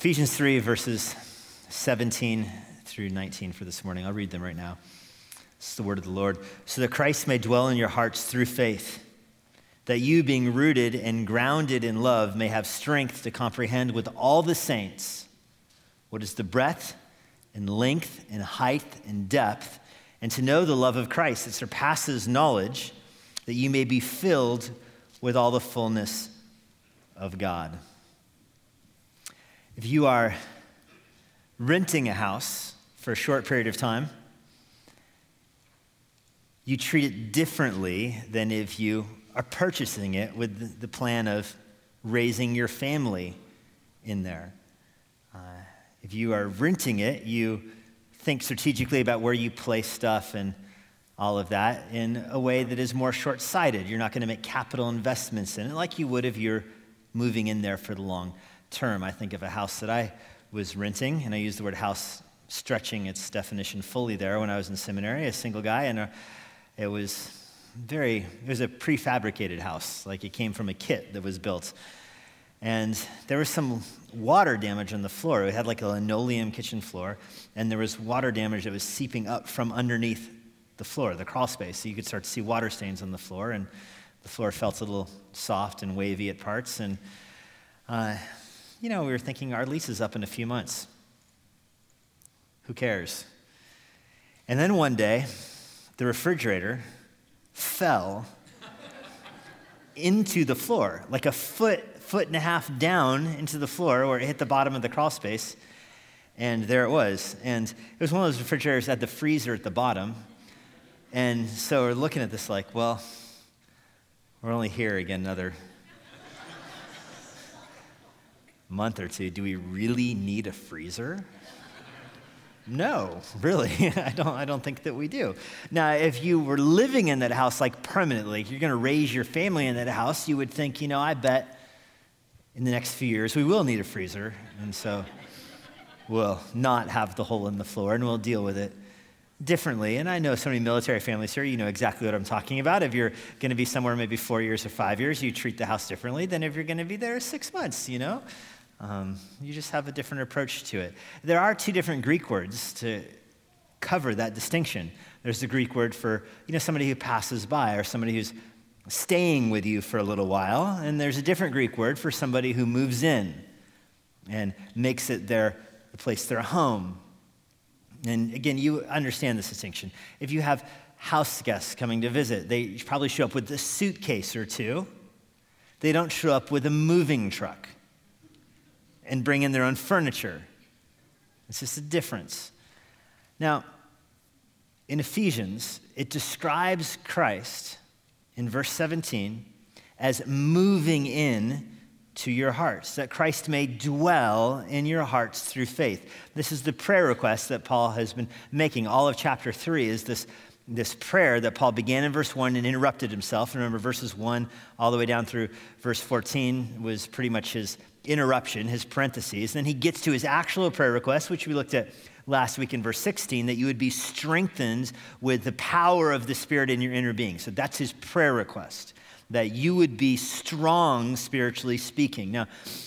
Ephesians 3, verses 17 through 19 for this morning. I'll read them right now. It's the word of the Lord. So that Christ may dwell in your hearts through faith, that you, being rooted and grounded in love, may have strength to comprehend with all the saints what is the breadth and length and height and depth, and to know the love of Christ that surpasses knowledge, that you may be filled with all the fullness of God. If you are renting a house for a short period of time, you treat it differently than if you are purchasing it with the plan of raising your family in there. Uh, if you are renting it, you think strategically about where you place stuff and all of that in a way that is more short sighted. You're not going to make capital investments in it like you would if you're moving in there for the long term. I think of a house that I was renting, and I use the word house stretching its definition fully there when I was in seminary, a single guy, and uh, it was very, it was a prefabricated house. Like it came from a kit that was built. And there was some water damage on the floor. It had like a linoleum kitchen floor, and there was water damage that was seeping up from underneath the floor, the crawl space. So you could start to see water stains on the floor, and the floor felt a little soft and wavy at parts. And, uh, you know, we were thinking our lease is up in a few months. Who cares? And then one day, the refrigerator fell into the floor, like a foot, foot and a half down into the floor where it hit the bottom of the crawl space. And there it was. And it was one of those refrigerators that had the freezer at the bottom. And so we're looking at this like, well, we're only here again another month or two. Do we really need a freezer? No, really, I don't, I don't think that we do. Now, if you were living in that house like permanently, you're going to raise your family in that house, you would think, you know, I bet in the next few years we will need a freezer. And so we'll not have the hole in the floor and we'll deal with it differently. And I know so many military families here, you know exactly what I'm talking about. If you're going to be somewhere maybe four years or five years, you treat the house differently than if you're going to be there six months, you know? Um, you just have a different approach to it. There are two different Greek words to cover that distinction. There's the Greek word for, you know, somebody who passes by or somebody who's staying with you for a little while. And there's a different Greek word for somebody who moves in and makes it their the place their home and again, you understand this distinction. If you have house guests coming to visit, they probably show up with a suitcase or two. They don't show up with a moving truck and bring in their own furniture. It's just a difference. Now, in Ephesians, it describes Christ in verse 17 as moving in to your hearts, that Christ may dwell in your hearts through faith. This is the prayer request that Paul has been making. All of chapter 3 is this, this prayer that Paul began in verse 1 and interrupted himself. Remember, verses 1 all the way down through verse 14 was pretty much his interruption, his parentheses. Then he gets to his actual prayer request, which we looked at last week in verse 16, that you would be strengthened with the power of the Spirit in your inner being. So that's his prayer request that you would be strong spiritually speaking. Now,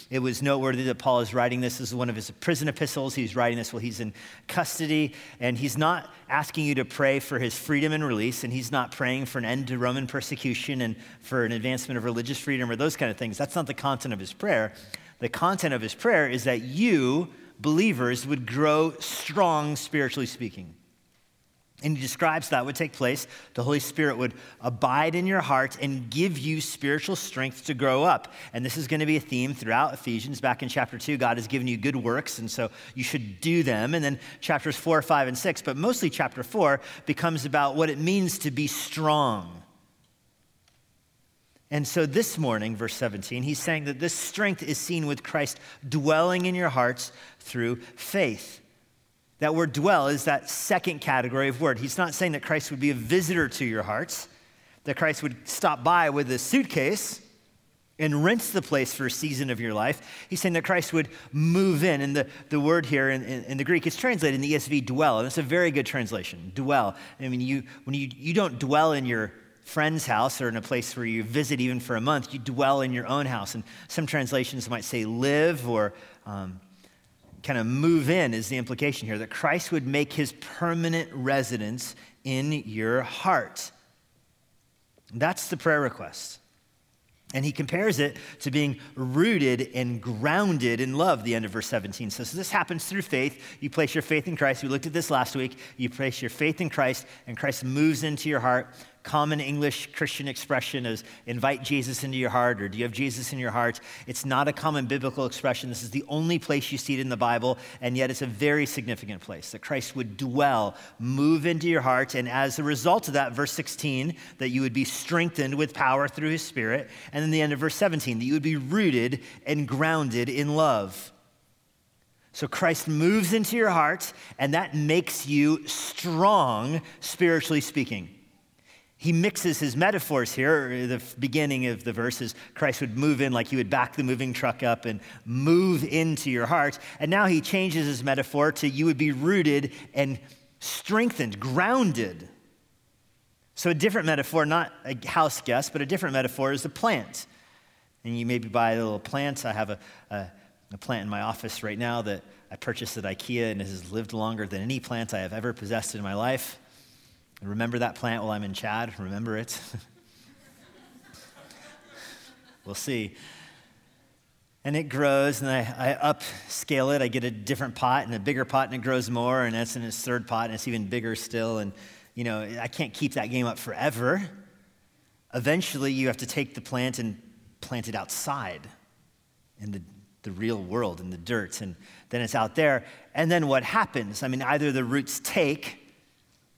it was noteworthy that Paul is writing this. This is one of his prison epistles. He's writing this while he's in custody, and he's not asking you to pray for his freedom and release, and he's not praying for an end to Roman persecution and for an advancement of religious freedom or those kind of things. That's not the content of his prayer. The content of his prayer is that you, believers, would grow strong spiritually speaking. And he describes that would take place. The Holy Spirit would abide in your heart and give you spiritual strength to grow up. And this is going to be a theme throughout Ephesians. Back in chapter 2, God has given you good works, and so you should do them. And then chapters 4, 5, and 6, but mostly chapter 4 becomes about what it means to be strong. And so this morning, verse 17, he's saying that this strength is seen with Christ dwelling in your hearts through faith. That word dwell is that second category of word. He's not saying that Christ would be a visitor to your hearts, that Christ would stop by with a suitcase and rinse the place for a season of your life. He's saying that Christ would move in. And the, the word here in, in, in the Greek is translated in the ESV dwell. And it's a very good translation dwell. I mean, you, when you, you don't dwell in your friend's house or in a place where you visit even for a month, you dwell in your own house. And some translations might say live or um, kind of move in, is the implication here, that Christ would make his permanent residence in your heart. That's the prayer request. And he compares it to being rooted and grounded in love, the end of verse 17 says. So this happens through faith. You place your faith in Christ. We looked at this last week. You place your faith in Christ, and Christ moves into your heart common English Christian expression is invite Jesus into your heart or do you have Jesus in your heart? It's not a common biblical expression. This is the only place you see it in the Bible, and yet it's a very significant place that Christ would dwell, move into your heart, and as a result of that, verse 16, that you would be strengthened with power through his Spirit, and then the end of verse 17, that you would be rooted and grounded in love. So Christ moves into your heart, and that makes you strong, spiritually speaking he mixes his metaphors here. The beginning of the verses, Christ would move in like he would back the moving truck up and move into your heart. And now he changes his metaphor to you would be rooted and strengthened, grounded. So, a different metaphor, not a house guest, but a different metaphor is a plant. And you maybe buy a little plant. I have a, a, a plant in my office right now that I purchased at IKEA and has lived longer than any plant I have ever possessed in my life. Remember that plant while I'm in Chad? Remember it? we'll see. And it grows, and I, I upscale it. I get a different pot and a bigger pot, and it grows more, and that's in its third pot, and it's even bigger still. And, you know, I can't keep that game up forever. Eventually, you have to take the plant and plant it outside in the, the real world, in the dirt, and then it's out there. And then what happens? I mean, either the roots take,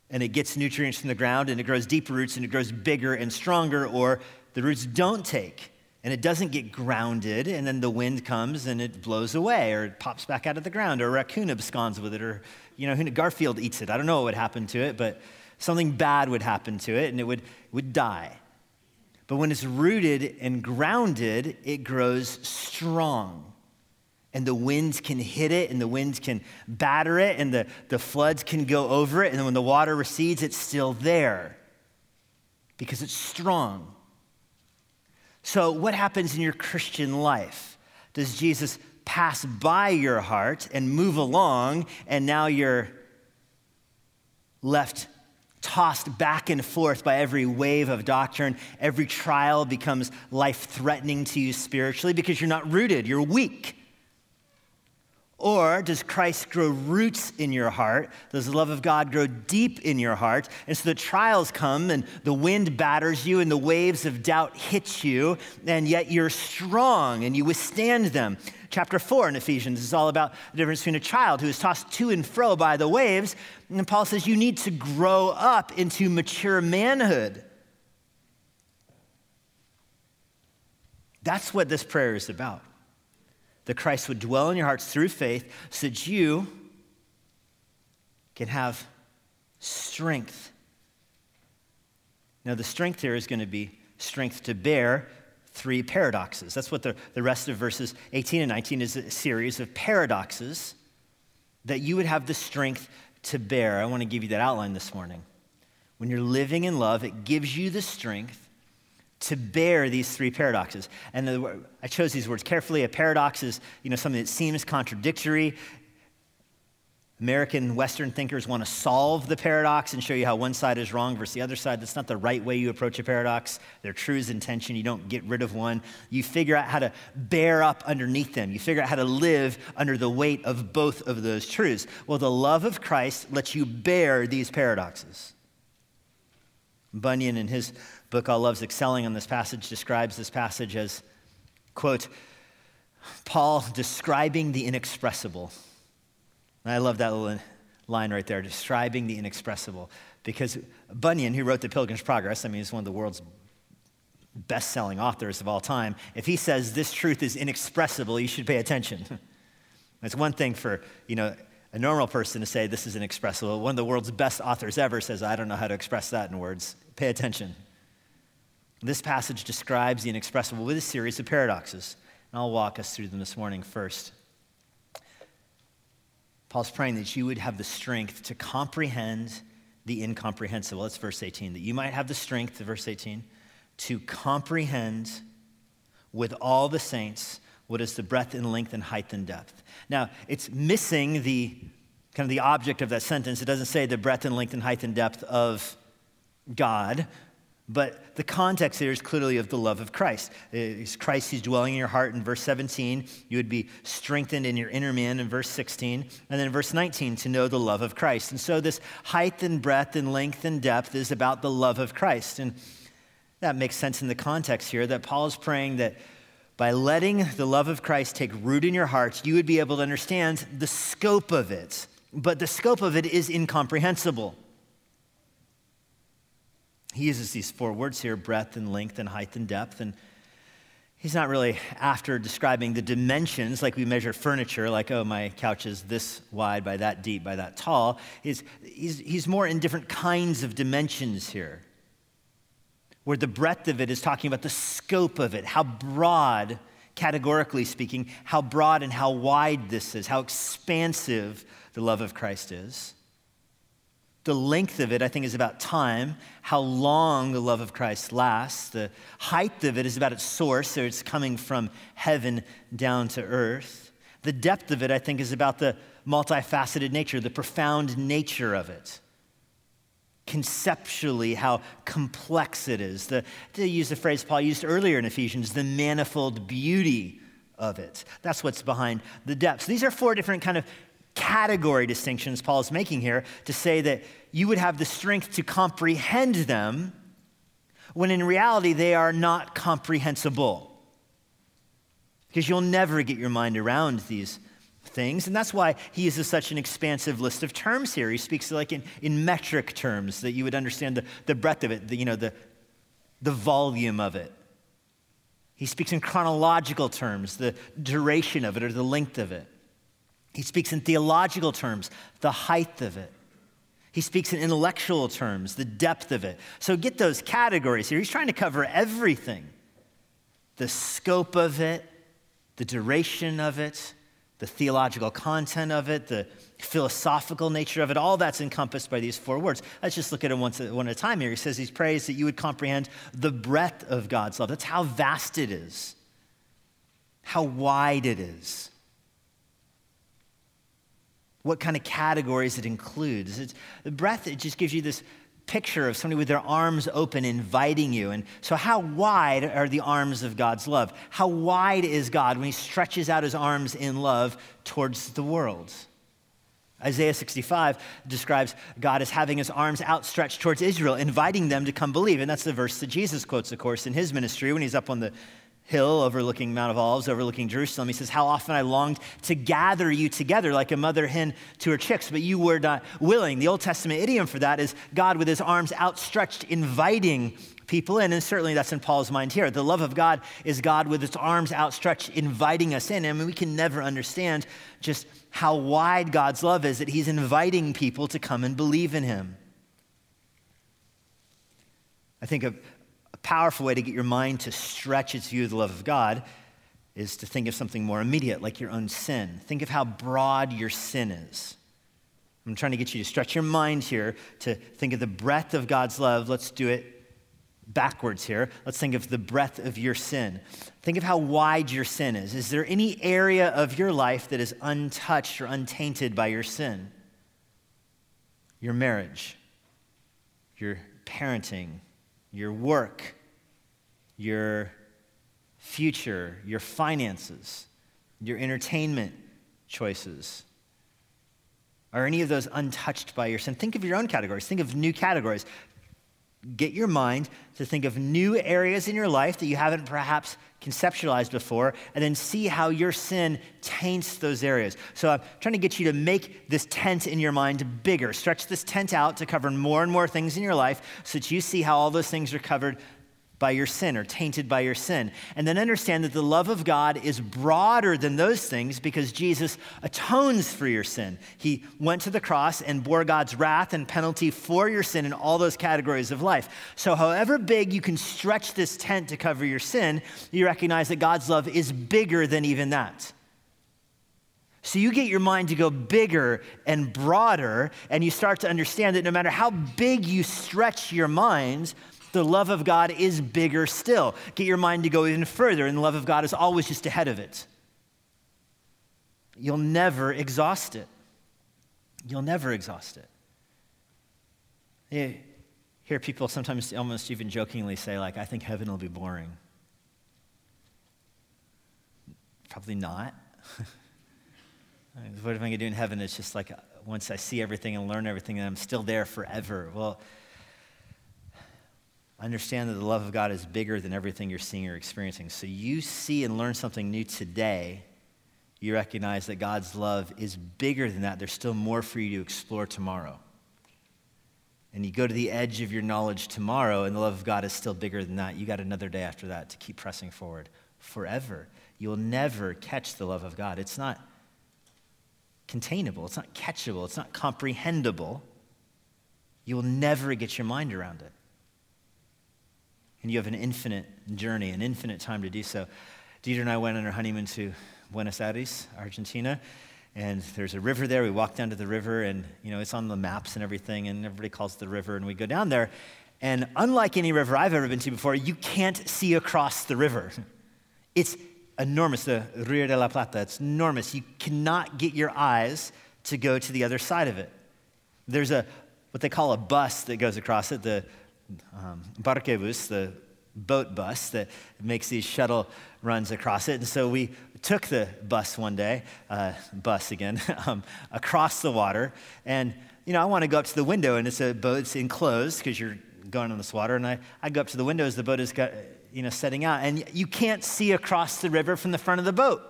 and it gets nutrients from the ground and it grows deeper roots and it grows bigger and stronger, or the roots don't take and it doesn't get grounded, and then the wind comes and it blows away, or it pops back out of the ground, or a raccoon absconds with it, or you know, Garfield eats it. I don't know what would happen to it, but something bad would happen to it, and it would, would die. But when it's rooted and grounded, it grows strong and the winds can hit it and the winds can batter it and the, the floods can go over it. And when the water recedes, it's still there because it's strong. So, what happens in your Christian life? Does Jesus pass by your heart and move along, and now you're left tossed back and forth by every wave of doctrine? Every trial becomes life threatening to you spiritually because you're not rooted, you're weak. Or does Christ grow roots in your heart? Does the love of God grow deep in your heart? And so the trials come and the wind batters you and the waves of doubt hit you, and yet you're strong and you withstand them. Chapter 4 in Ephesians is all about the difference between a child who is tossed to and fro by the waves. And Paul says you need to grow up into mature manhood. That's what this prayer is about that Christ would dwell in your hearts through faith so that you can have strength. Now, the strength here is going to be strength to bear three paradoxes. That's what the, the rest of verses 18 and 19 is a series of paradoxes that you would have the strength to bear. I want to give you that outline this morning. When you're living in love, it gives you the strength to bear these three paradoxes. And the, I chose these words carefully. A paradox is, you know, something that seems contradictory. American Western thinkers want to solve the paradox and show you how one side is wrong versus the other side. That's not the right way you approach a paradox. Their true is intention. You don't get rid of one. You figure out how to bear up underneath them. You figure out how to live under the weight of both of those truths. Well, the love of Christ lets you bear these paradoxes. Bunyan, in his book, All Love's Excelling, on this passage, describes this passage as, quote, Paul describing the inexpressible. And I love that little line right there, describing the inexpressible. Because Bunyan, who wrote The Pilgrim's Progress, I mean, he's one of the world's best selling authors of all time. If he says this truth is inexpressible, you should pay attention. it's one thing for, you know, a normal person to say this is inexpressible. One of the world's best authors ever says, I don't know how to express that in words. Pay attention. This passage describes the inexpressible with a series of paradoxes, and I'll walk us through them this morning first. Paul's praying that you would have the strength to comprehend the incomprehensible. That's verse 18. That you might have the strength, verse 18, to comprehend with all the saints What is the breadth and length and height and depth? Now, it's missing the kind of the object of that sentence. It doesn't say the breadth and length and height and depth of God, but the context here is clearly of the love of Christ. It's Christ who's dwelling in your heart in verse 17. You would be strengthened in your inner man in verse 16. And then verse 19, to know the love of Christ. And so this height and breadth and length and depth is about the love of Christ. And that makes sense in the context here that Paul is praying that by letting the love of Christ take root in your hearts, you would be able to understand the scope of it. But the scope of it is incomprehensible. He uses these four words here breadth and length and height and depth. And he's not really after describing the dimensions like we measure furniture, like, oh, my couch is this wide by that deep by that tall. He's, he's, he's more in different kinds of dimensions here where the breadth of it is talking about the scope of it, how broad, categorically speaking, how broad and how wide this is, how expansive the love of Christ is. The length of it, I think, is about time, how long the love of Christ lasts. The height of it is about its source, so it's coming from heaven down to earth. The depth of it, I think, is about the multifaceted nature, the profound nature of it conceptually how complex it is. The, to use the phrase Paul used earlier in Ephesians, the manifold beauty of it. That's what's behind the depths. These are four different kind of category distinctions Paul is making here to say that you would have the strength to comprehend them when in reality they are not comprehensible. Because you'll never get your mind around these things. And that's why he uses such an expansive list of terms here. He speaks like in, in metric terms that you would understand the, the breadth of it, the, you know, the, the volume of it. He speaks in chronological terms, the duration of it or the length of it. He speaks in theological terms, the height of it. He speaks in intellectual terms, the depth of it. So get those categories here. He's trying to cover everything the scope of it, the duration of it, the theological content of it, the philosophical nature of it, all that's encompassed by these four words. Let's just look at it one at a time here. He says he prays that you would comprehend the breadth of God's love. That's how vast it is, how wide it is, what kind of categories it includes. It's, the breadth, it just gives you this picture of somebody with their arms open inviting you. And so, how wide are the arms of God's love? How wide is God when He stretches out His arms in love towards the world? Isaiah 65 describes God as having his arms outstretched towards Israel, inviting them to come believe. And that's the verse that Jesus quotes, of course, in his ministry when he's up on the hill overlooking Mount of Olives, overlooking Jerusalem. He says, How often I longed to gather you together like a mother hen to her chicks, but you were not willing. The Old Testament idiom for that is God with his arms outstretched, inviting people in. And certainly that's in Paul's mind here. The love of God is God with his arms outstretched, inviting us in. I mean, we can never understand just how wide God's love is that he's inviting people to come and believe in him. I think of powerful way to get your mind to stretch its view of the love of God is to think of something more immediate, like your own sin. Think of how broad your sin is. I'm trying to get you to stretch your mind here to think of the breadth of God's love. Let's do it backwards here. Let's think of the breadth of your sin. Think of how wide your sin is. Is there any area of your life that is untouched or untainted by your sin? Your marriage, your parenting, your work, your future, your finances, your entertainment choices? Are any of those untouched by your sin? Think of your own categories. Think of new categories. Get your mind to think of new areas in your life that you haven't perhaps conceptualized before, and then see how your sin taints those areas. So I'm trying to get you to make this tent in your mind bigger. Stretch this tent out to cover more and more things in your life so that you see how all those things are covered by your sin or tainted by your sin. And then understand that the love of God is broader than those things because Jesus atones for your sin. He went to the cross and bore God's wrath and penalty for your sin in all those categories of life. So, however big you can stretch this tent to cover your sin, you recognize that God's love is bigger than even that. So you get your mind to go bigger and broader, and you start to understand that no matter how big you stretch your mind, the love of God is bigger still. Get your mind to go even further, and the love of God is always just ahead of it. You'll never exhaust it. You'll never exhaust it. You hear people sometimes almost even jokingly say, like, I think heaven will be boring. Probably not. what am I going to do in heaven? It's just like uh, once I see everything and learn everything, and I'm still there forever. Well, understand that the love of God is bigger than everything you're seeing or experiencing. So you see and learn something new today. You recognize that God's love is bigger than that. There's still more for you to explore tomorrow. And you go to the edge of your knowledge tomorrow, and the love of God is still bigger than that. You got another day after that to keep pressing forward forever. You'll never catch the love of God. It's not containable, it's not catchable, it's not comprehensible. You'll never get your mind around it. And you have an infinite journey, an infinite time to do so. Deidre and I went on our honeymoon to Buenos Aires, Argentina, and there's a river there. We walk down to the river, and you know it's on the maps and everything, and everybody calls the river. And we go down there, and unlike any river I've ever been to before, you can't see across the river. It's enormous, the Rio de la Plata. It's enormous. You cannot get your eyes to go to the other side of it. There's a what they call a bus that goes across it, the um, Buquebus, the boat bus that makes these shuttle runs across it. And so we took the bus one day, uh, bus again, um, across the water. And, you know, I want to go up to the window, and it's a boat, it's enclosed because you're going on this water. And I, I go up to the window as the boat is got, you know, setting out, and you can't see across the river from the front of the boat.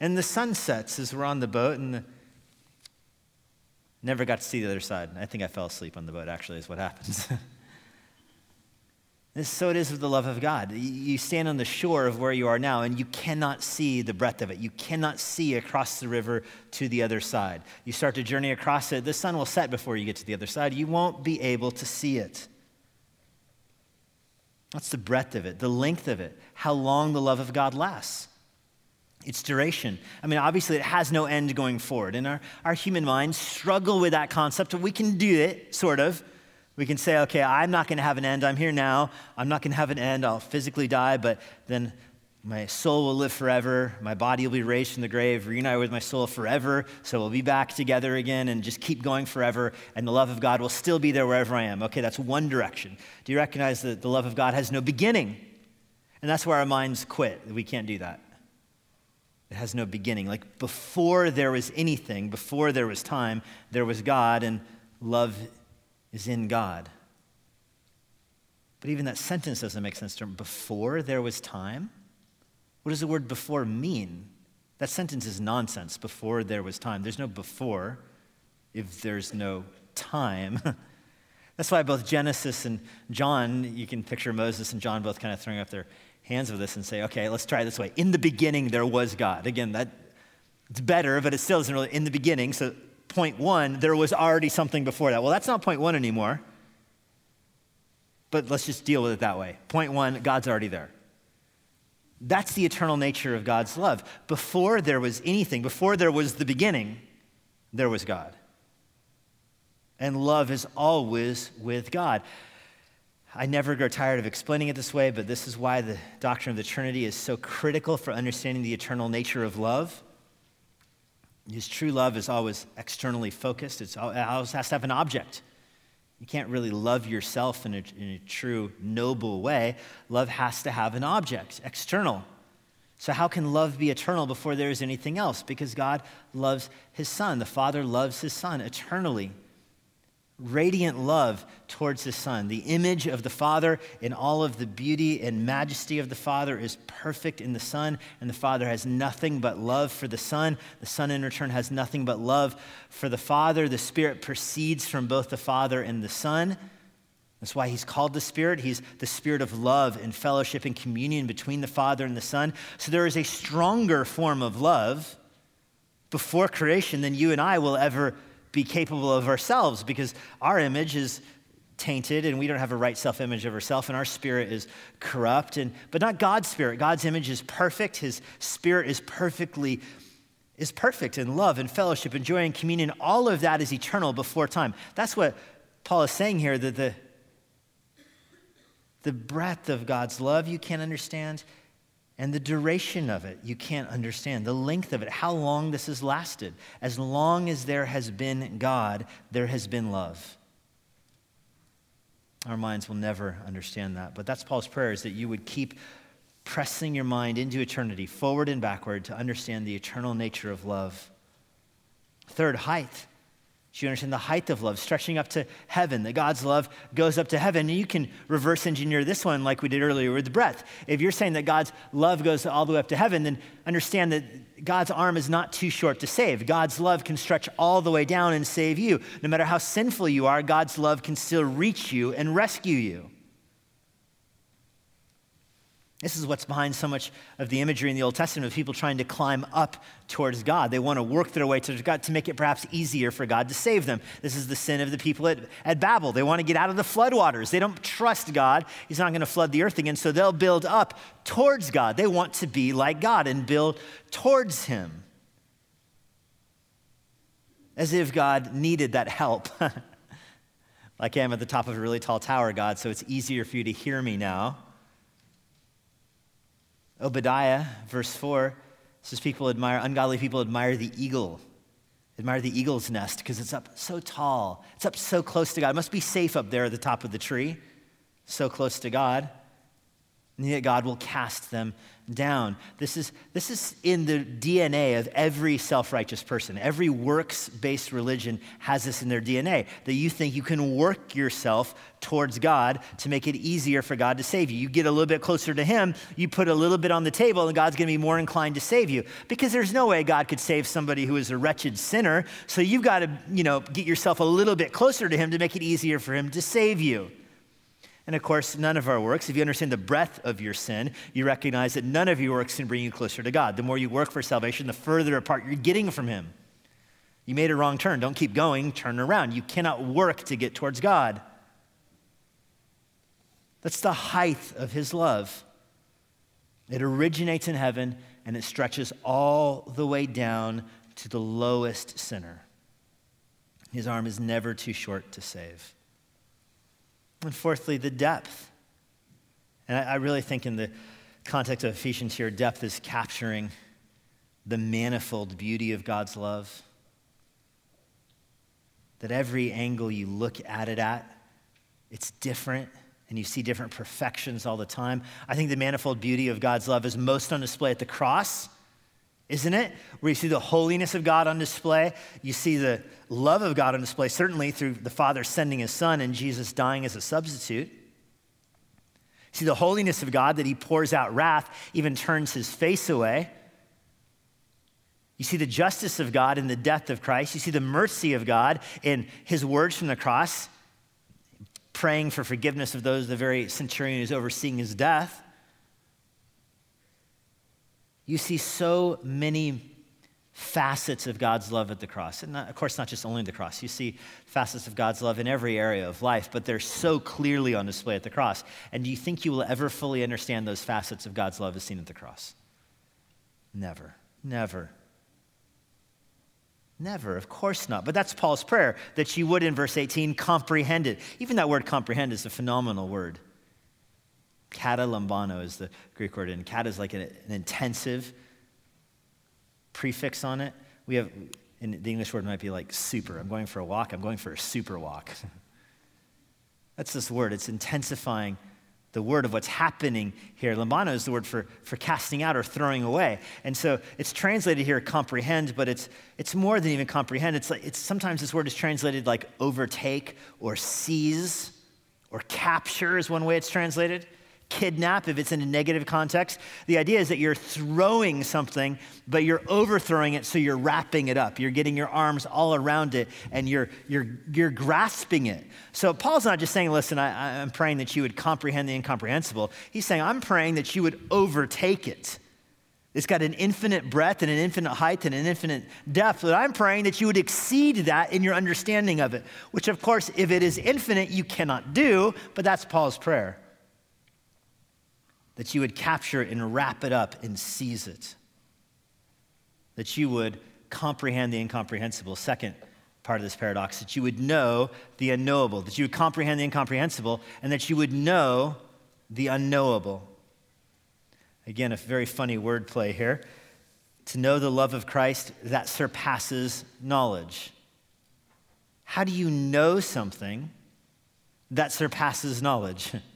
And the sun sets as we're on the boat, and the, never got to see the other side. I think I fell asleep on the boat, actually, is what happens. This, so it is with the love of God. You stand on the shore of where you are now, and you cannot see the breadth of it. You cannot see across the river to the other side. You start to journey across it, the sun will set before you get to the other side. You won't be able to see it. That's the breadth of it, the length of it, how long the love of God lasts. Its duration. I mean, obviously, it has no end going forward. And our, our human minds struggle with that concept. We can do it, sort of. We can say, okay, I'm not going to have an end. I'm here now. I'm not going to have an end. I'll physically die, but then my soul will live forever. My body will be raised from the grave, reunited with my soul forever. So we'll be back together again and just keep going forever. And the love of God will still be there wherever I am. Okay, that's one direction. Do you recognize that the love of God has no beginning? And that's where our minds quit. We can't do that. It has no beginning. Like before there was anything, before there was time, there was God, and love is in God. But even that sentence doesn't make sense to him. Before there was time? What does the word before mean? That sentence is nonsense. Before there was time. There's no before if there's no time. That's why both Genesis and John, you can picture Moses and John both kind of throwing up their hands with this and say, okay, let's try this way. In the beginning, there was God. Again, that it's better, but it still isn't really in the beginning. So, point one, there was already something before that. Well, that's not point one anymore. But let's just deal with it that way. Point one, God's already there. That's the eternal nature of God's love. Before there was anything, before there was the beginning, there was God. And love is always with God. I never grow tired of explaining it this way, but this is why the doctrine of the Trinity is so critical for understanding the eternal nature of love. His true love is always externally focused, it's, it always has to have an object. You can't really love yourself in a, in a true, noble way. Love has to have an object, external. So, how can love be eternal before there is anything else? Because God loves his Son. The Father loves his Son eternally radiant love towards the Son. The image of the Father in all of the beauty and majesty of the Father is perfect in the Son, and the Father has nothing but love for the Son. The Son, in return, has nothing but love for the Father. The Spirit proceeds from both the Father and the Son. That's why he's called the Spirit. He's the Spirit of love and fellowship and communion between the Father and the Son. So there is a stronger form of love before creation than you and I will ever be capable of ourselves because our image is tainted and we don't have a right self-image of ourselves and our spirit is corrupt and but not god's spirit. God's image is perfect. His spirit is perfectly is perfect in love and fellowship and joy and communion. All of that is eternal before time. That's what paul is saying here that the the breadth of god's love you can't understand And the duration of it, you can't understand. The length of it, how long this has lasted. As long as there has been God, there has been love. Our minds will never understand that. But that's Paul's prayer is that you would keep pressing your mind into eternity, forward and backward, to understand the eternal nature of love. Third, height. So you understand the height of love, stretching up to heaven, that God's love goes up to heaven. And you can reverse engineer this one like we did earlier with the breath. If you're saying that God's love goes all the way up to heaven, then understand that God's arm is not too short to save. God's love can stretch all the way down and save you. No matter how sinful you are, God's love can still reach you and rescue you. This is what's behind so much of the imagery in the Old Testament of people trying to climb up towards God. They want to work their way to God to make it perhaps easier for God to save them. This is the sin of the people at, at Babel. They want to get out of the floodwaters. They don't trust God. He's not going to flood the earth again, so they'll build up towards God. They want to be like God and build towards Him. As if God needed that help. like I am at the top of a really tall tower, God, so it's easier for you to hear me now. Obadiah, verse 4, says people admire, ungodly people admire the eagle, admire the eagle's nest because it's up so tall. It's up so close to God. It must be safe up there at the top of the tree, so close to God. And yet God will cast them down. This is, this is in the DNA of every self righteous person. Every works based religion has this in their DNA that you think you can work yourself towards God to make it easier for God to save you. You get a little bit closer to Him, you put a little bit on the table, and God's going to be more inclined to save you. Because there's no way God could save somebody who is a wretched sinner. So you've got to, you know, get yourself a little bit closer to Him to make it easier for Him to save you. And of course, none of our works, if you understand the breadth of your sin, you recognize that none of your works can bring you closer to God. The more you work for salvation, the further apart you're getting from Him. You made a wrong turn. Don't keep going, turn around. You cannot work to get towards God. That's the height of His love. It originates in heaven and it stretches all the way down to the lowest sinner. His arm is never too short to save. And fourthly, the depth. And I, really think, in the context of Ephesians here, depth is capturing the manifold beauty of God's love. That every angle you look at it at, it's different and you see different perfections all the time. I think the manifold beauty of God's love is most on display at the cross isn't it? Where you see the holiness of God on display, you see the love of God on display, certainly through the Father sending his Son and Jesus dying as a substitute. See the holiness of God that he pours out wrath, even turns his face away. You see the justice of God in the death of Christ. You see the mercy of God in his words from the cross, praying for forgiveness of those, the very centurion who's overseeing his death. You see so many facets of God's love at the cross. And not, of course, not just only the cross. You see facets of God's love in every area of life, but they're so clearly on display at the cross. And do you think you will ever fully understand those facets of God's love as seen at the cross? Never. Never. Never, of course not. But that's Paul's prayer, that you would, in verse 18, comprehend it. Even that word comprehend is a phenomenal word. Kata lambano is the Greek word, and kata is like an, an intensive prefix on it. We have, in the English word might be like super. I'm going for a walk, I'm going for a super walk. That's this word, it's intensifying the word of what's happening here. Lambano is the word for, for casting out or throwing away. And so it's translated here comprehend, but it's, it's more than even comprehend. It's like, it's, sometimes this word is translated like overtake or seize or capture is one way it's translated kidnap if it's in a negative context. The idea is that you're throwing something, but you're overthrowing it, so you're wrapping it up. You're getting your arms all around it and you're, you're, you're grasping it. So Paul's not just saying, listen, I, I'm praying that you would comprehend the incomprehensible. He's saying, I'm praying that you would overtake it. It's got an infinite breadth and an infinite height and an infinite depth. But I'm praying that you would exceed that in your understanding of it, which, of course, if it is infinite, you cannot do, but that's Paul's prayer that you would capture and wrap it up and seize it. That you would comprehend the incomprehensible. Second part of this paradox, that you would know the unknowable, that you would comprehend the incomprehensible, and that you would know the unknowable. Again, a very funny wordplay here. To know the love of Christ that surpasses knowledge. How do you know something that surpasses knowledge?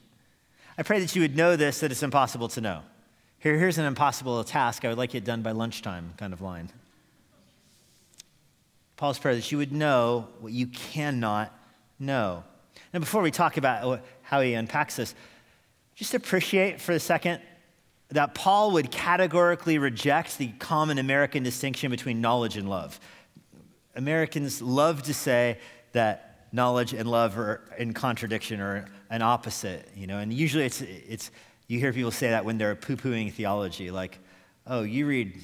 I pray that you would know this, that it's impossible to know. Here, here's an impossible task. I would like it done by lunchtime, kind of line. Paul's prayer that you would know what you cannot know. And before we talk about how he unpacks this, just appreciate for a second that Paul would categorically reject the common American distinction between knowledge and love. Americans love to say that knowledge and love are in contradiction or an opposite, you know, and usually it's, it's you hear people say that when they're poo-pooing theology, like, oh, you read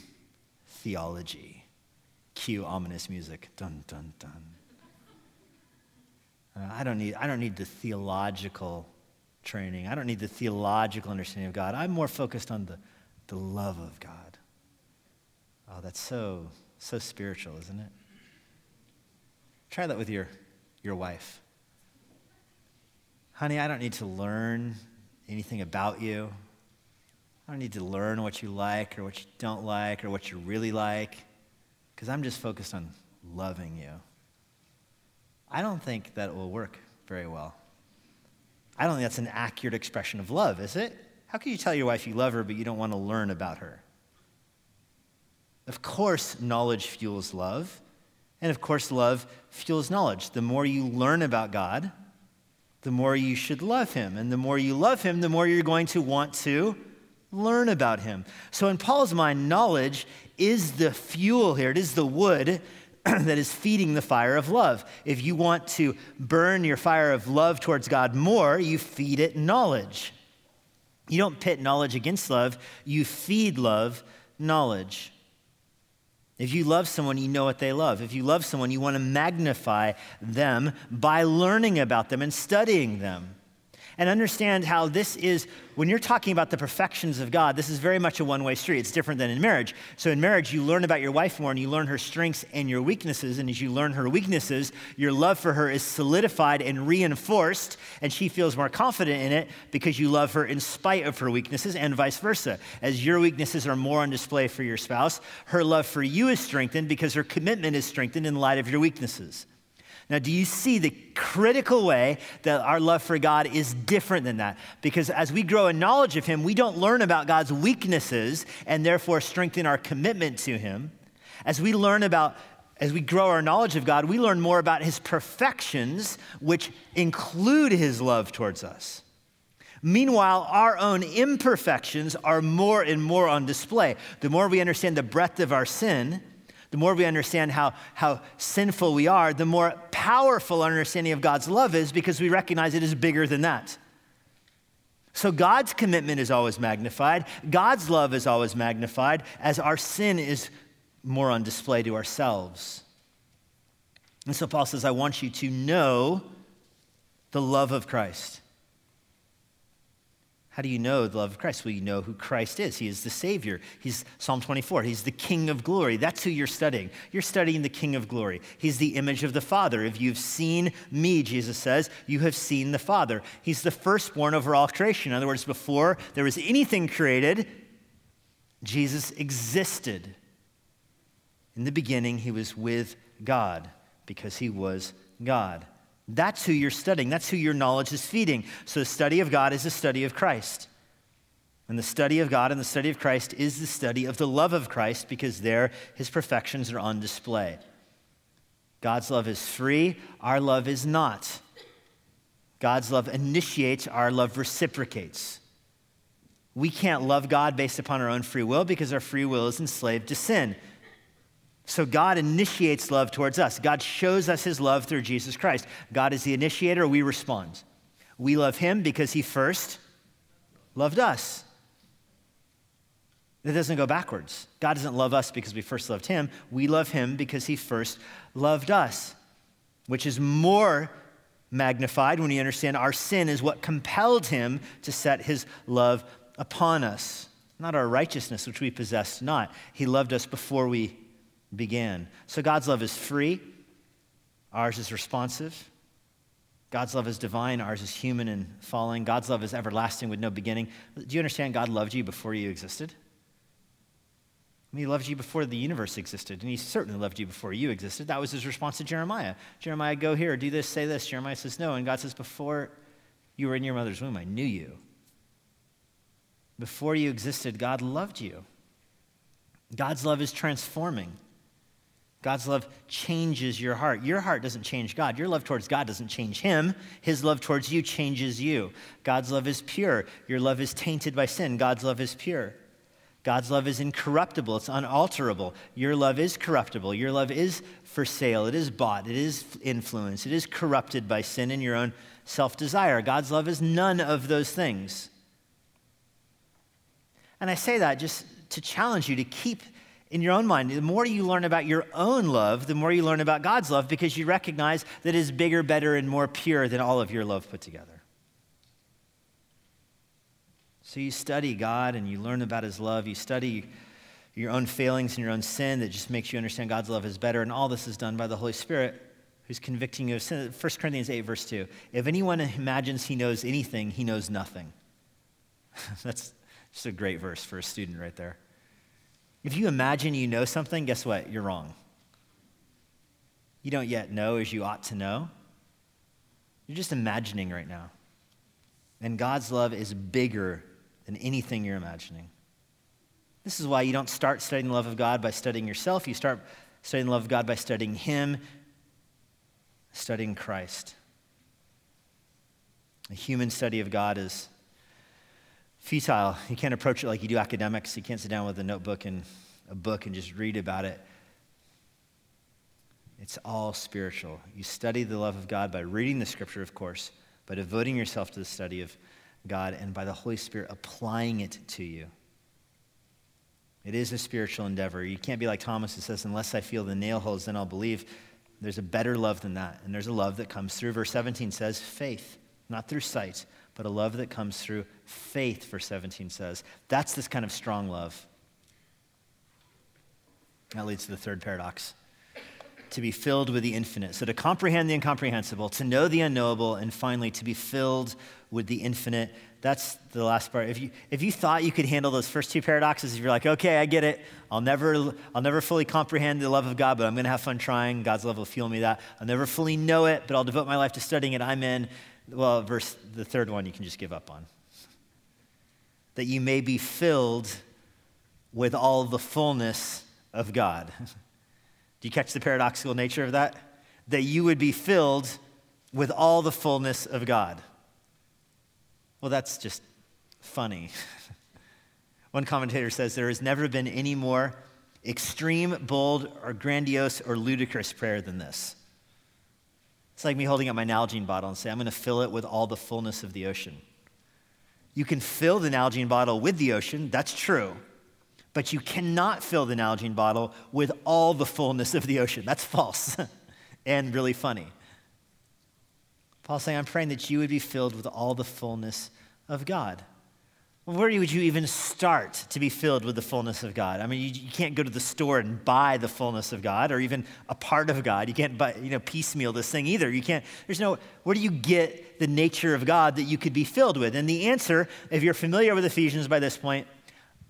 theology. Cue ominous music. Dun, dun, dun. Uh, I, don't need, I don't need the theological training. I don't need the theological understanding of God. I'm more focused on the, the love of God. Oh, that's so, so spiritual, isn't it? Try that with your, your wife. Honey, I don't need to learn anything about you. I don't need to learn what you like or what you don't like or what you really like because I'm just focused on loving you. I don't think that will work very well. I don't think that's an accurate expression of love, is it? How can you tell your wife you love her, but you don't want to learn about her? Of course, knowledge fuels love. And of course, love fuels knowledge. The more you learn about God, the more you should love him. And the more you love him, the more you're going to want to learn about him. So, in Paul's mind, knowledge is the fuel here, it is the wood that is feeding the fire of love. If you want to burn your fire of love towards God more, you feed it knowledge. You don't pit knowledge against love, you feed love knowledge. If you love someone, you know what they love. If you love someone, you want to magnify them by learning about them and studying them and understand how this is, when you're talking about the perfections of God, this is very much a one way street. It's different than in marriage. So, in marriage, you learn about your wife more and you learn her strengths and your weaknesses. And as you learn her weaknesses, your love for her is solidified and reinforced, and she feels more confident in it because you love her in spite of her weaknesses, and vice versa. As your weaknesses are more on display for your spouse, her love for you is strengthened because her commitment is strengthened in light of your weaknesses. Now, do you see the critical way that our love for God is different than that? Because as we grow in knowledge of Him, we don't learn about God's weaknesses and therefore strengthen our commitment to Him. As we learn about as we grow our knowledge of God, we learn more about his perfections, which include his love towards us. Meanwhile, our own imperfections are more and more on display. The more we understand the breadth of our sin, the more we understand how, how sinful we are, the more powerful our understanding of God's love is because we recognize it is bigger than that. So God's commitment is always magnified, God's love is always magnified as our sin is more on display to ourselves. And so Paul says, I want you to know the love of Christ. How do you know the love of Christ? Well, you know who Christ is. He is the Savior. He's Psalm 24. He's the King of glory. That's who you're studying. You're studying the King of glory. He's the image of the Father. If you've seen me, Jesus says, you have seen the Father. He's the firstborn over all creation. In other words, before there was anything created, Jesus existed. In the beginning, he was with God because he was God. That's who you're studying. That's who your knowledge is feeding. So the study of God is the study of Christ. And the study of God and the study of Christ is the study of the love of Christ because there his perfections are on display. God's love is free, our love is not. God's love initiates, our love reciprocates. We can't love God based upon our own free will because our free will is enslaved to sin. So God initiates love towards us. God shows us his love through Jesus Christ. God is the initiator, we respond. We love him because he first loved us. It doesn't go backwards. God doesn't love us because we first loved him. We love him because he first loved us, which is more magnified when you understand our sin is what compelled him to set his love upon us, not our righteousness, which we possessed not. He loved us before we began. So God's love is free, ours is responsive. God's love is divine, ours is human and falling. God's love is everlasting with no beginning. Do you understand God loved you before you existed? I mean, he loved you before the universe existed, and he certainly loved you before you existed. That was his response to Jeremiah. Jeremiah, go here, do this, say this. Jeremiah says, no. And God says, before you were in your mother's womb, I knew you. Before you existed, God loved you. God's love is transforming. God's love changes your heart. Your heart doesn't change God. Your love towards God doesn't change Him. His love towards you changes you. God's love is pure. Your love is tainted by sin. God's love is pure. God's love is incorruptible, it's unalterable. Your love is corruptible. Your love is for sale, it is bought, it is influenced, it is corrupted by sin and your own self desire. God's love is none of those things. And I say that just to challenge you to keep in your own mind. The more you learn about your own love, the more you learn about God's love because you recognize that it is bigger, better, and more pure than all of your love put together. So you study God and you learn about His love. You study your own failings and your own sin that just makes you understand God's love is better. And all this is done by the Holy Spirit who's convicting you of sin. 1 Corinthians 8, verse 2. If anyone imagines he knows anything, he knows nothing. That's just a great verse for a student right there. If you imagine you know something, guess what? You're wrong. You don't yet know as you ought to know. You're just imagining right now. And God's love is bigger than anything you're imagining. This is why you don't start studying the love of God by studying yourself. You start studying the love of God by studying Him, studying Christ. A human study of God is futile. You can't approach it like you do academics. You can't sit down with a notebook and a book and just read about it. It's all spiritual. You study the love of God by reading the scripture, of course, by devoting yourself to the study of God and by the Holy Spirit applying it to you. It is a spiritual endeavor. You can't be like Thomas who says, Unless I feel the nail holes, then I'll believe. There's a better love than that. And there's a love that comes through, verse 17 says, faith, not through sight, but a love that comes through faith, verse 17 says. That's this kind of strong love. That leads to the third paradox to be filled with the infinite. So, to comprehend the incomprehensible, to know the unknowable, and finally, to be filled with the infinite. That's the last part. If you, if you thought you could handle those first two paradoxes, if you're like, okay, I get it, I'll never, I'll never fully comprehend the love of God, but I'm going to have fun trying. God's love will fuel me that. I'll never fully know it, but I'll devote my life to studying it. I'm in well, verse, the third one you can just give up on. That you may be filled with all the fullness of God. Do you catch the paradoxical nature of that? That you would be filled with all the fullness of God. Well, that's just funny. One commentator says there has never been any more extreme, bold, or grandiose or ludicrous prayer than this. It's like me holding up my Nalgene bottle and say, I'm going to fill it with all the fullness of the ocean. You can fill the Nalgene bottle with the ocean, that's true. But you cannot fill the Nalgene bottle with all the fullness of the ocean. That's false and really funny. Paul's saying, I'm praying that you would be filled with all the fullness of God. Where would you even start to be filled with the fullness of God? I mean, you, you, can't go to the store and buy the fullness of God or even a part of God. You can't buy, you know, piecemeal this thing either. You can't, there's no, where do you get the nature of God that you could be filled with? And the answer, if you're familiar with Ephesians by this point,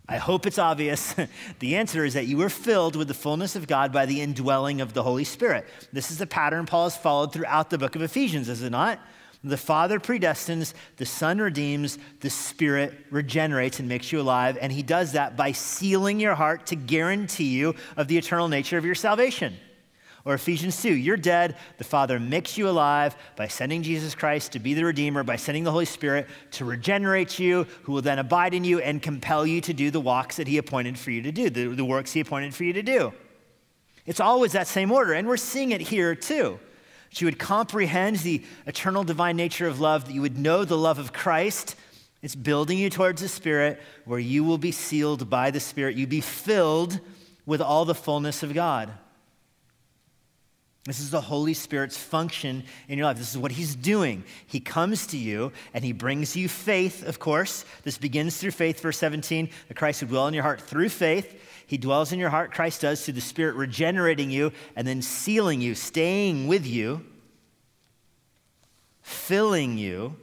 I hope it's obvious. the answer is that you were filled with the fullness of God by the indwelling of the Holy Spirit. This is the pattern Paul has followed throughout the book of Ephesians, is it not? The Father predestines, the Son redeems, the Spirit regenerates and makes you alive. And He does that by sealing your heart to guarantee you of the eternal nature of your salvation. Or Ephesians 2, you're dead. The Father makes you alive by sending Jesus Christ to be the Redeemer, by sending the Holy Spirit to regenerate you, who will then abide in you and compel you to do the walks that He appointed for you to do, the, the works He appointed for you to do. It's always that same order, and we're seeing it here too you would comprehend the eternal divine nature of love, that you would know the love of Christ. It's building you towards the Spirit where you will be sealed by the Spirit. You be filled with all the fullness of God. This is the Holy Spirit's function in your life. This is what He's doing. He comes to you and He brings you faith, of course. This begins through faith, verse 17, that Christ would dwell in your heart through faith. He dwells in your heart, Christ does, through the Spirit regenerating you and then sealing you, staying with you. filling you.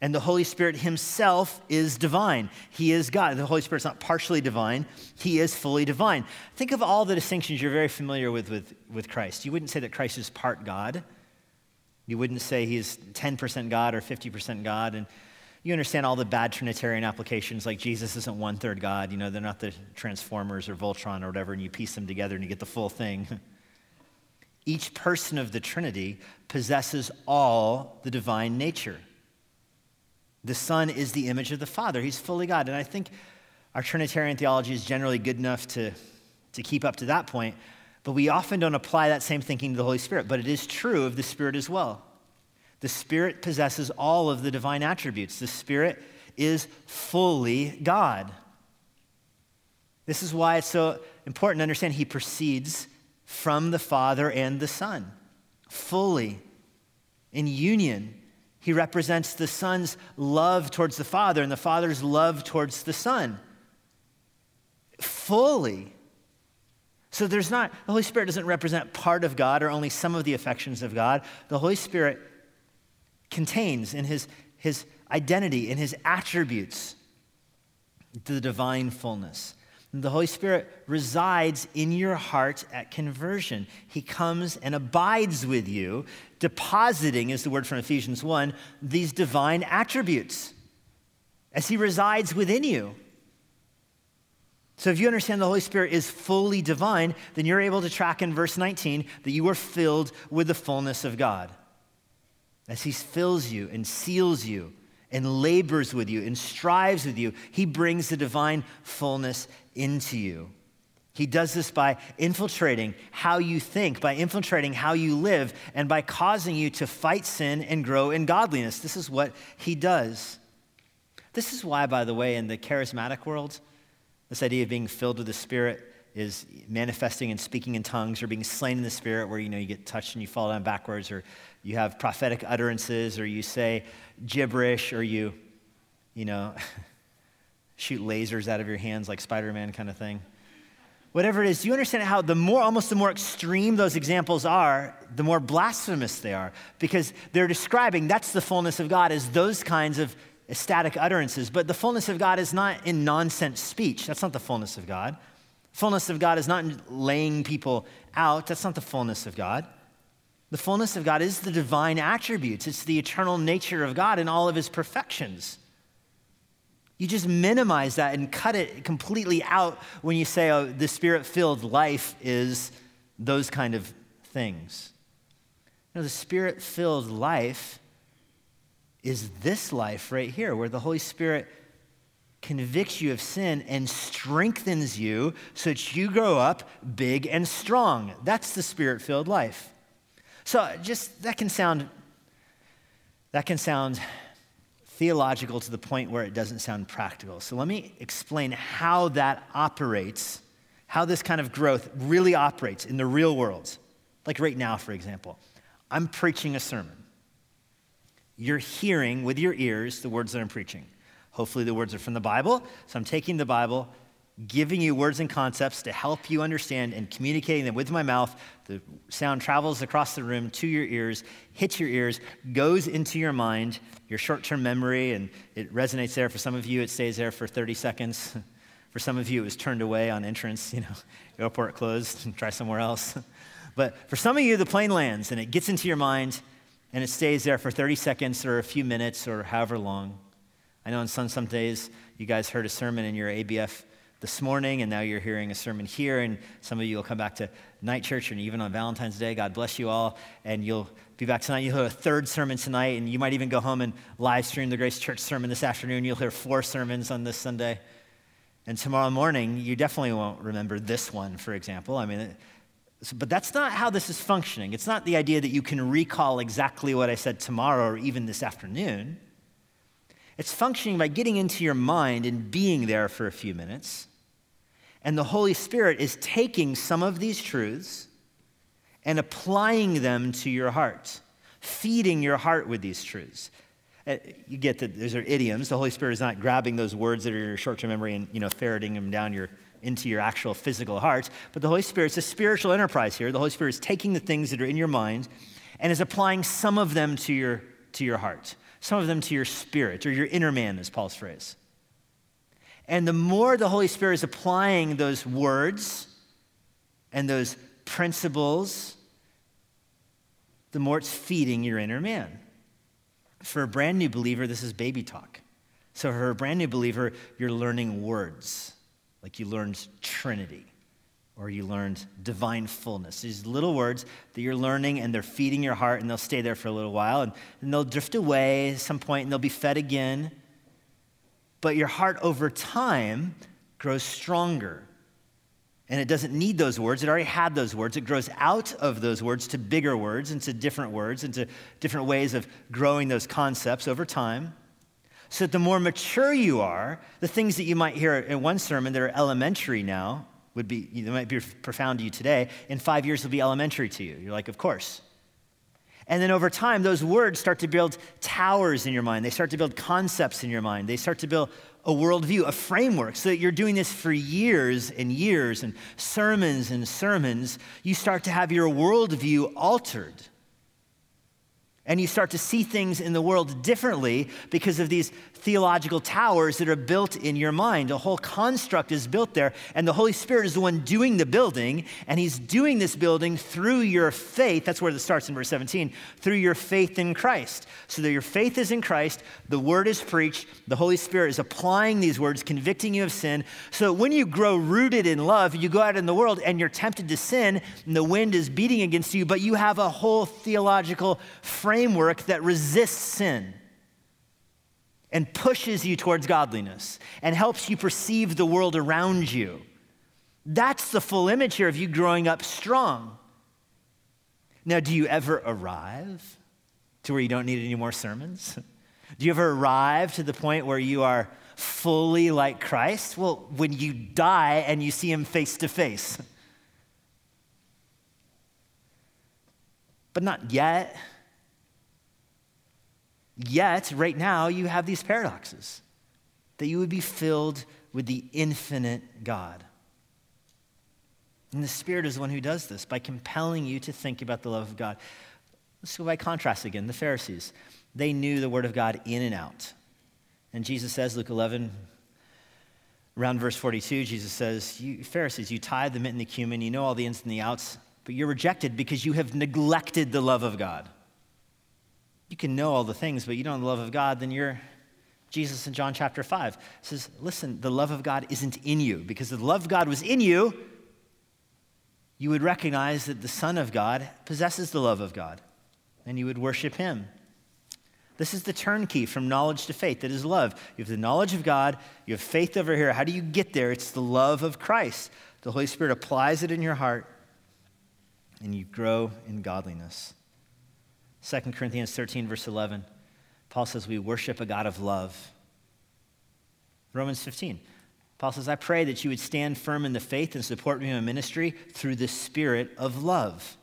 And the Holy Spirit Himself is divine. He is God. The Holy Spirit's not partially divine, He is fully divine. Think of all the distinctions you're very familiar with, with with Christ. You wouldn't say that Christ is part God. You wouldn't say He's 10% God or 50% God. And you understand all the bad Trinitarian applications, like Jesus isn't one third God. You know, they're not the Transformers or Voltron or whatever, and you piece them together and you get the full thing. Each person of the Trinity possesses all the divine nature. The Son is the image of the Father. He's fully God. And I think our Trinitarian theology is generally good enough to, to keep up to that point, but we often don't apply that same thinking to the Holy Spirit. But it is true of the Spirit as well. The Spirit possesses all of the divine attributes. The Spirit is fully God. This is why it's so important to understand He proceeds from the Father and the Son, fully in union he represents the Son's love towards the Father and the Father's love towards the Son fully. So there's not, the Holy Spirit doesn't represent part of God or only some of the affections of God. The Holy Spirit contains in his, his identity, in his attributes, the divine fullness. The Holy Spirit resides in your heart at conversion. He comes and abides with you, depositing, is the word from Ephesians 1, these divine attributes as He resides within you. So, if you understand the Holy Spirit is fully divine, then you're able to track in verse 19 that you are filled with the fullness of God. As He fills you and seals you and labors with you and strives with you, He brings the divine fullness into you. He does this by infiltrating how you think, by infiltrating how you live, and by causing you to fight sin and grow in godliness. This is what he does. This is why, by the way, in the charismatic world, this idea of being filled with the Spirit is manifesting and speaking in tongues or being slain in the Spirit, where you know you get touched and you fall down backwards, or you have prophetic utterances, or you say gibberish, or you, you know. shoot lasers out of your hands like Spider Man kind of thing. Whatever it is, do you understand how the more, almost the more extreme those examples are, the more blasphemous they are? Because they're describing that's the fullness of God as those kinds of ecstatic utterances. But the fullness of God is not in nonsense speech. That's not the fullness of God. Fullness of God is not in laying people out. That's not the fullness of God. The fullness of God is the divine attributes, it's the eternal nature of God and all of his perfections. You just minimize that and cut it completely out when you say, oh, the spirit filled life is those kind of things. No, the spirit filled life is this life right here, where the Holy Spirit convicts you of sin and strengthens you so that you grow up big and strong. That's the spirit filled life. So just that can sound that can sound theological to the point where it doesn't sound practical. So let me explain how that operates, how this kind of growth really operates in the real world. Like right now, for example, I'm preaching a sermon. You're hearing with your ears the words that I'm preaching. Hopefully, the words are from the Bible. So I'm taking the Bible, giving you words and concepts to help you understand and communicating them with my mouth. The sound travels across the room to your ears, hits your ears, goes into your mind, your short term memory, and it resonates there. For some of you, it stays there for 30 seconds. For some of you, it was turned away on entrance, you know, airport closed, and try somewhere else. But for some of you, the plane lands and it gets into your mind and it stays there for 30 seconds or a few minutes or however long. I know on some, some days you guys heard a sermon in your ABF this morning, and now you're hearing a sermon here, and some of you will come back to night church, and even on Valentine's Day. God bless you all, and you'll be back tonight. You'll hear a third sermon tonight, and you might even go home and live stream the Grace Church sermon this afternoon. You'll hear four sermons on this Sunday. And tomorrow morning, you definitely won't remember this one, for example. I mean, but that's not how this is functioning. It's not the idea that you can recall exactly what I said tomorrow or even this afternoon. It's functioning by getting into your mind and being there for a few minutes and the Holy Spirit is taking some of these truths and applying them to your heart, feeding your heart with these truths. Uh, you get that those are idioms. The Holy Spirit is not grabbing those words that are in your short-term memory and you know ferreting them down your into your actual physical heart. But the Holy Spirit's a spiritual enterprise here. The Holy Spirit is taking the things that are in your mind and is applying some of them to your to your heart, some of them to your spirit or your inner man, is Paul's phrase. And the more the Holy Spirit is applying those words and those principles, the more it's feeding your inner man. For a brand new believer, this is baby talk. So for a brand new believer, you're learning words, like you learned Trinity or you learned divine fullness. These little words that you're learning and they're feeding your heart and they'll stay there for a little while and, and they'll drift away at some point and they'll be fed again. But your heart over time grows stronger. And it doesn't need those words. It already had those words. It grows out of those words to bigger words, into different words, into different ways of growing those concepts over time. So that the more mature you are, the things that you might hear in one sermon that are elementary now would be, they might be profound to you today, in five years will be elementary to you. You're like, of course. And then over time, those words start to build towers in your mind. They start to build concepts in your mind. They start to build a worldview, a framework, so that you're doing this for years and years and sermons and sermons. You start to have your worldview altered. And you start to see things in the world differently because of these theological towers that are built in your mind. A whole construct is built there, and the Holy Spirit is the one doing the building, and He's doing this building through your faith. That's where it starts in verse 17 through your faith in Christ. So that your faith is in Christ, the word is preached, the Holy Spirit is applying these words, convicting you of sin. So when you grow rooted in love, you go out in the world and you're tempted to sin, and the wind is beating against you, but you have a whole theological framework that resists sin and pushes you towards godliness and helps you perceive the world around you. That's the full image here of you growing up strong. Now, do you ever arrive to where you don't need any more sermons? Do you ever arrive to the point where you are fully like Christ? Well, when you die and you see him face to face. But not yet. Yet, right now, you have these paradoxes that you would be filled with the infinite God. And the Spirit is the one who does this by compelling you to think about the love of God. Let's go by contrast again. The Pharisees, they knew the Word of God in and out. And Jesus says, Luke 11, around verse 42, Jesus says, You Pharisees, you tithe the mint and the cumin, you know all the ins and the outs, but you're rejected because you have neglected the love of God you can know all the things, but you don't know the love of God, then you're Jesus in John chapter 5 says, Listen, the love of God isn't in you. Because if the love of God was in you, you would recognize that the Son of God possesses the love of God, and you would worship him. This is the turnkey from knowledge to faith. That is love. You have the knowledge of God, you have faith over here. How do you get there? It's the love of Christ. The Holy Spirit applies it in your heart, and you grow in godliness. 2 Corinthians 13, verse 11, Paul says, We worship a God of love. Romans 15, Paul says, I pray that you would stand firm in the faith and support me in my ministry through the spirit of love.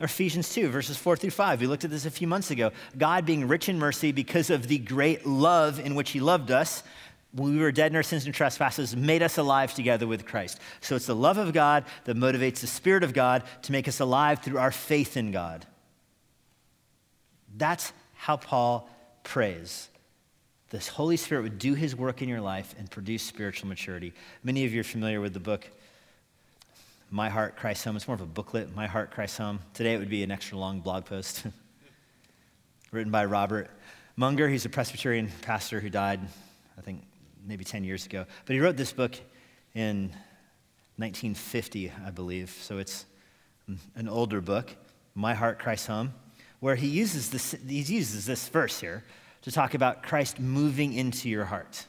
Or Ephesians 2, verses 4 through 5. We looked at this a few months ago. God being rich in mercy because of the great love in which he loved us, when we were dead in our sins and trespasses, made us alive together with Christ. So it's the love of God that motivates the Spirit of God to make us alive through our faith in God. That's how Paul prays. The Holy Spirit would do his work in your life and produce spiritual maturity. Many of you are familiar with the book, My Heart Christ Home. It's more of a booklet, My Heart Christ Home. Today it would be an extra long blog post written by Robert Munger. He's a Presbyterian pastor who died, I think, maybe 10 years ago. But he wrote this book in 1950, I believe. So it's an older book, My Heart Christ Home where he uses this, he uses this verse here to talk about Christ moving into your heart.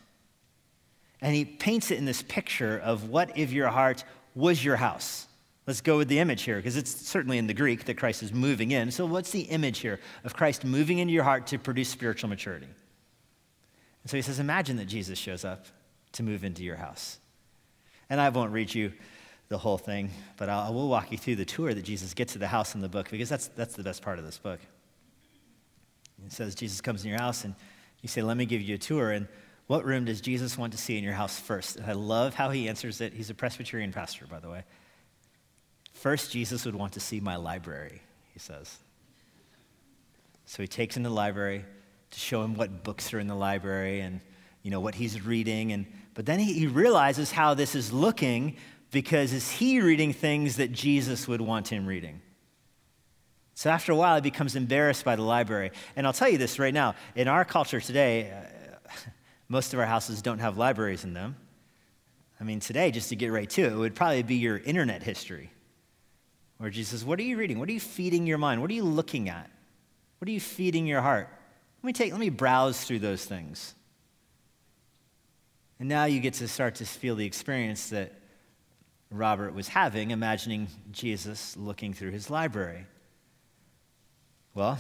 And he paints it in this picture of what if your heart was your house. Let's go with the image here, because it's certainly in the Greek that Christ is moving in. So, what's the image here of Christ moving into your heart to produce spiritual maturity? And so he says, Imagine that Jesus shows up to move into your house. And I won't read you the whole thing, but I'll, I will walk you through the tour that Jesus gets to the house in the book because that's, that's the best part of this book. It says Jesus comes in your house and you say, Let me give you a tour. And what room does Jesus want to see in your house first? And I love how he answers it. He's a Presbyterian pastor, by the way. First, Jesus would want to see my library, he says. So he takes him to the library to show him what books are in the library and you know what he's reading and but then he, he realizes how this is looking because is he reading things that Jesus would want him reading? So after a while, he becomes embarrassed by the library. And I'll tell you this right now in our culture today, uh, most of our houses don't have libraries in them. I mean, today, just to get right to it, it would probably be your internet history. Where Jesus says, What are you reading? What are you feeding your mind? What are you looking at? What are you feeding your heart? Let me take, let me browse through those things. And now you get to start to feel the experience that Robert was having, imagining Jesus looking through his library. Well,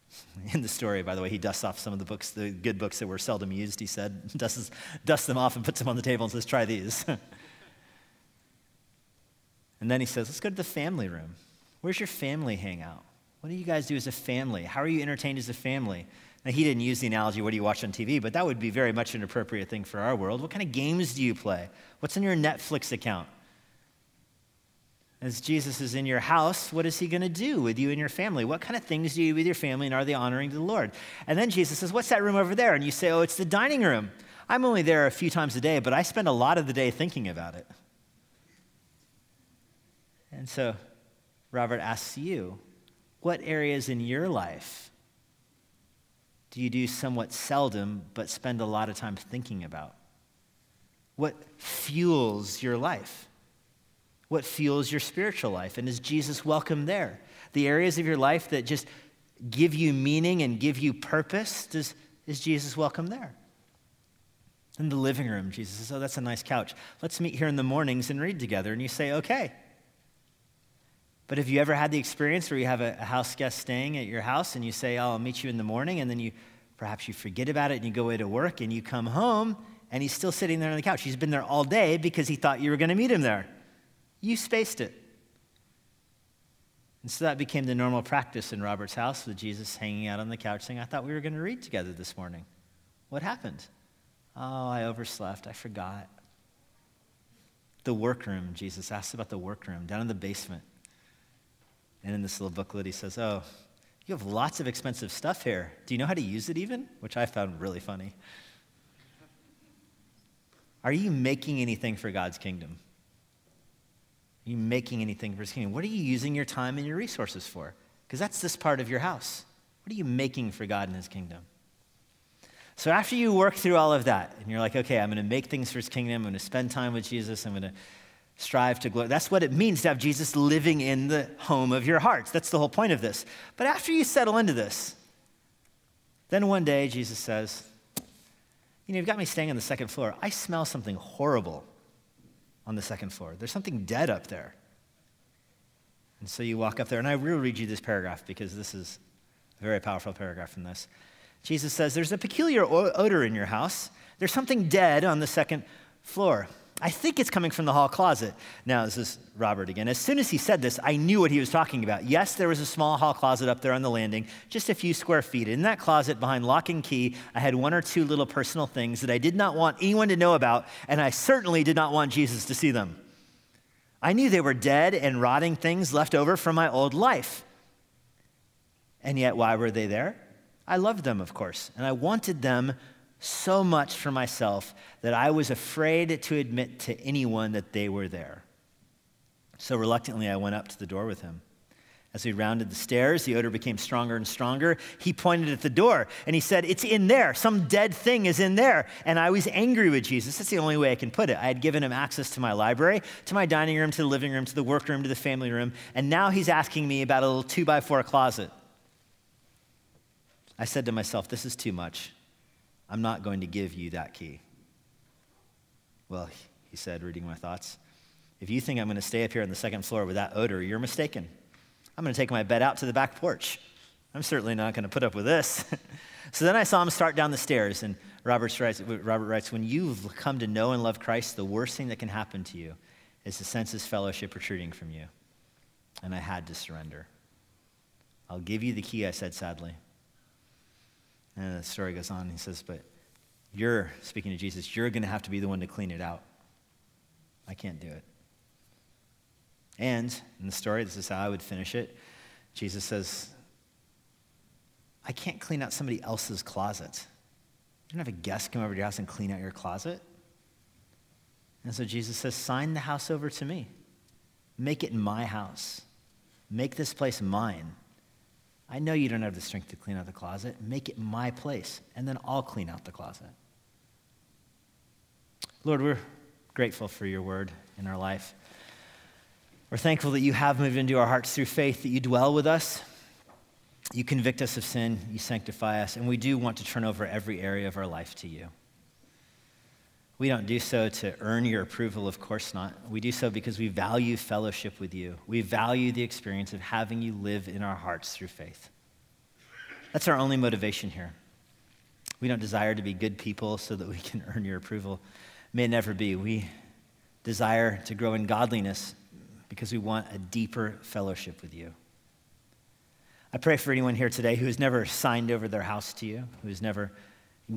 in the story, by the way, he dusts off some of the books, the good books that were seldom used, he said, dusts, dusts them off and puts them on the table and says, try these. and then he says, let's go to the family room. Where's your family hang out? What do you guys do as a family? How are you entertained as a family? Now, he didn't use the analogy, what do you watch on TV, but that would be very much an appropriate thing for our world. What kind of games do you play? What's in your Netflix account? As Jesus is in your house, what is he going to do with you and your family? What kind of things do you do with your family, and are they honoring to the Lord? And then Jesus says, What's that room over there? And you say, Oh, it's the dining room. I'm only there a few times a day, but I spend a lot of the day thinking about it. And so Robert asks you, What areas in your life do you do somewhat seldom, but spend a lot of time thinking about? What fuels your life? What fuels your spiritual life. And is Jesus welcome there? The areas of your life that just give you meaning and give you purpose, does, is Jesus welcome there? In the living room, Jesus says, Oh, that's a nice couch. Let's meet here in the mornings and read together. And you say, Okay. But have you ever had the experience where you have a, a house guest staying at your house and you say, oh, I'll meet you in the morning, and then you perhaps you forget about it and you go away to work and you come home and he's still sitting there on the couch. He's been there all day because he thought you were going to meet him there. You spaced it. And so that became the normal practice in Robert's house with Jesus hanging out on the couch saying, I thought we were going to read together this morning. What happened? Oh, I overslept. I forgot. The workroom, Jesus asks about the workroom down in the basement. And in this little booklet, he says, Oh, you have lots of expensive stuff here. Do you know how to use it even? Which I found really funny. Are you making anything for God's kingdom? Are you making anything for his kingdom? What are you using your time and your resources for? Because that's this part of your house. What are you making for God and his kingdom? So after you work through all of that, and you're like, okay, I'm going to make things for his kingdom, I'm going to spend time with Jesus, I'm going to strive to glory. That's what it means to have Jesus living in the home of your hearts. That's the whole point of this. But after you settle into this, then one day Jesus says, You know, you've got me staying on the second floor. I smell something horrible on the second floor. There's something dead up there. And so you walk up there, and I will read you this paragraph because this is a very powerful paragraph from this. Jesus says, There's a peculiar odor in your house. There's something dead on the second floor. I think it's coming from the hall closet. Now, this is Robert again. As soon as he said this, I knew what he was talking about. Yes, there was a small hall closet up there on the landing, just a few square feet. In that closet, behind lock and key, I had one or two little personal things that I did not want anyone to know about, and I certainly did not want Jesus to see them. I knew they were dead and rotting things left over from my old life. And yet, why were they there? I loved them, of course, and I wanted them so much for myself that I was afraid to admit to anyone that they were there. So reluctantly, I went up to the door with him. As we rounded the stairs, the odor became stronger and stronger. He pointed at the door and he said, It's in there. Some dead thing is in there. And I was angry with Jesus. That's the only way I can put it. I had given him access to my library, to my dining room, to the living room, to the workroom, to the family room. And now he's asking me about a little two by four closet. I said to myself, This is too much. I'm not going to give you that key. Well, he said, reading my thoughts, if you think I'm going to stay up here on the second floor with that odor, you're mistaken. I'm going to take my bed out to the back porch. I'm certainly not going to put up with this. so then I saw him start down the stairs, and Robert writes, Robert writes, When you've come to know and love Christ, the worst thing that can happen to you is to sense his fellowship retreating from you. And I had to surrender. I'll give you the key, I said sadly. And the story goes on. He says, But you're, speaking to Jesus, you're going to have to be the one to clean it out. I can't do it. And in the story, this is how I would finish it. Jesus says, I can't clean out somebody else's closet. You don't have a guest come over to your house and clean out your closet. And so Jesus says, Sign the house over to me. Make it my house. Make this place mine. I know you don't have the strength to clean out the closet. Make it my place, and then I'll clean out the closet. Lord, we're grateful for your word in our life. We're thankful that you have moved into our hearts through faith, that you dwell with us. You convict us of sin, you sanctify us, and we do want to turn over every area of our life to you. We don't do so to earn your approval, of course not. We do so because we value fellowship with you. We value the experience of having you live in our hearts through faith. That's our only motivation here. We don't desire to be good people so that we can earn your approval. May never be. We desire to grow in godliness because we want a deeper fellowship with you. I pray for anyone here today who has never signed over their house to you, who has never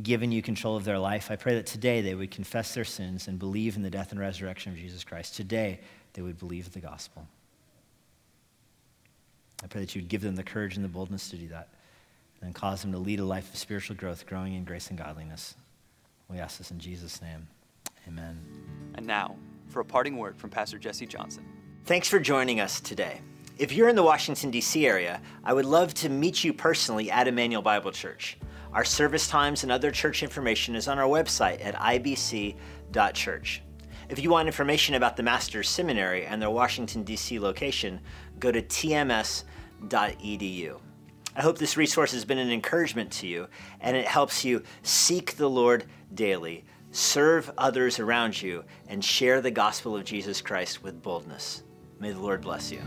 given you control of their life. I pray that today they would confess their sins and believe in the death and resurrection of Jesus Christ. Today they would believe the gospel. I pray that you would give them the courage and the boldness to do that, and cause them to lead a life of spiritual growth, growing in grace and godliness. We ask this in Jesus' name. Amen. And now, for a parting word from Pastor Jesse Johnson. Thanks for joining us today. If you're in the Washington, D.C. area, I would love to meet you personally at Immanuel Bible Church. Our service times and other church information is on our website at ibc.church. If you want information about the Master's Seminary and their Washington, D.C. location, go to tms.edu. I hope this resource has been an encouragement to you and it helps you seek the Lord daily, serve others around you, and share the gospel of Jesus Christ with boldness. May the Lord bless you.